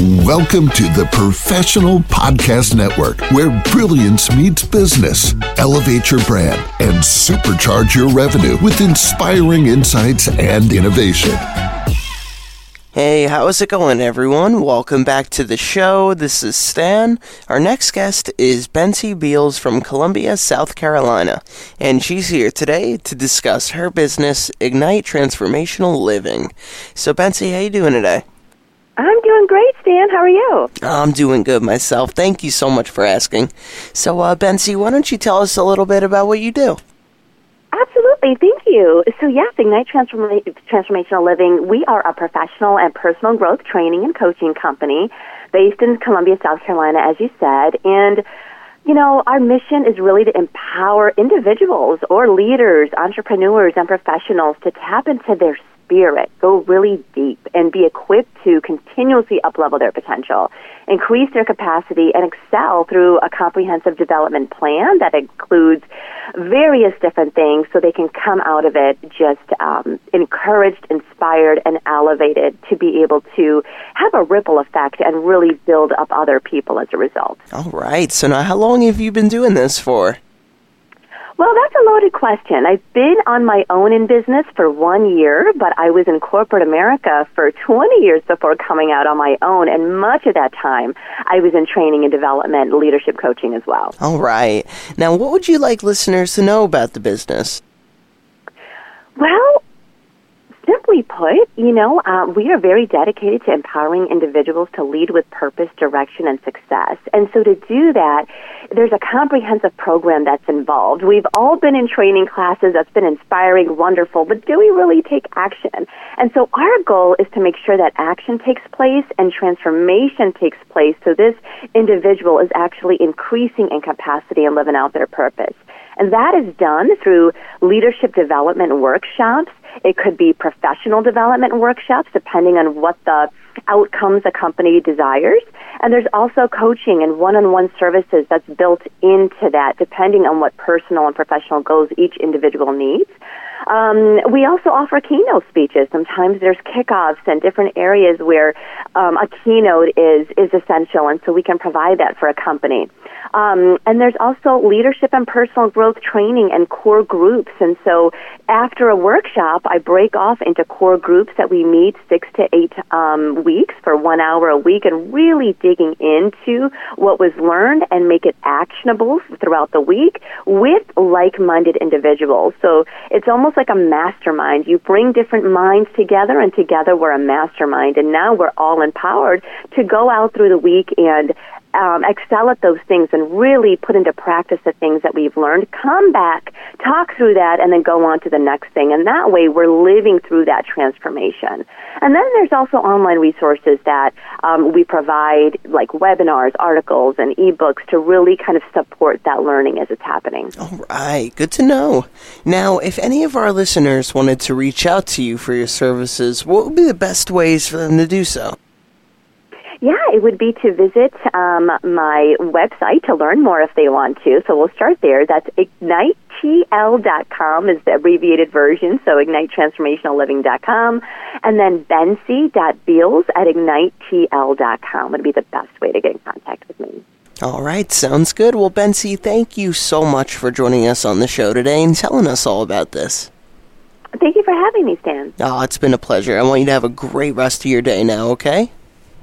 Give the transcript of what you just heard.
Welcome to the Professional Podcast Network, where brilliance meets business. Elevate your brand and supercharge your revenue with inspiring insights and innovation. Hey, how's it going, everyone? Welcome back to the show. This is Stan. Our next guest is Bency Beals from Columbia, South Carolina, and she's here today to discuss her business, Ignite Transformational Living. So, Bency, how you doing today? I'm doing great, Stan. How are you? I'm doing good myself. Thank you so much for asking. So, uh, why don't you tell us a little bit about what you do? Absolutely. Thank you. So, yes, Ignite Transforma- Transformational Living, we are a professional and personal growth training and coaching company based in Columbia, South Carolina, as you said. And you know, our mission is really to empower individuals or leaders, entrepreneurs, and professionals to tap into their spirit, go really deep, and be equipped to continuously uplevel their potential, increase their capacity, and excel through a comprehensive development plan that includes various different things so they can come out of it just um, encouraged, inspired, and elevated to be able to have a ripple effect and really build up other people as a result. All right. So, now how long have you been doing this for? Well, that's a loaded question. I've been on my own in business for one year, but I was in corporate America for 20 years before coming out on my own, and much of that time I was in training and development, leadership coaching as well. All right. Now, what would you like listeners to know about the business? Well, simply put, you know, uh, we are very dedicated to empowering individuals to lead with purpose, direction, and success. And so to do that, there's a comprehensive program that's involved. We've all been in training classes that's been inspiring, wonderful, but do we really take action? And so our goal is to make sure that action takes place and transformation takes place so this individual is actually increasing in capacity and living out their purpose. And that is done through leadership development workshops. It could be professional development workshops, depending on what the outcomes a company desires. And there's also coaching and one-on-one services that's built into that, depending on what personal and professional goals each individual needs. Um, we also offer keynote speeches. Sometimes there's kickoffs and different areas where um, a keynote is is essential, and so we can provide that for a company. Um, and there's also leadership and personal growth training and core groups. And so after a workshop, I break off into core groups that we meet six to eight um, weeks for one hour a week and really digging into what was learned and make it actionable throughout the week with like-minded individuals. So it's almost like a mastermind. You bring different minds together and together we're a mastermind and now we're all empowered to go out through the week and um, excel at those things and really put into practice the things that we've learned, come back, talk through that, and then go on to the next thing. And that way, we're living through that transformation. And then there's also online resources that um, we provide, like webinars, articles, and ebooks to really kind of support that learning as it's happening. All right, good to know. Now, if any of our listeners wanted to reach out to you for your services, what would be the best ways for them to do so? Yeah, it would be to visit um, my website to learn more if they want to. So we'll start there. That's ignitetl.com is the abbreviated version, so ignitetransformationalliving.com. And then bency.beals at ignitetl.com would be the best way to get in contact with me. All right, sounds good. Well, Bency, thank you so much for joining us on the show today and telling us all about this. Thank you for having me, Stan. Oh, it's been a pleasure. I want you to have a great rest of your day now, okay?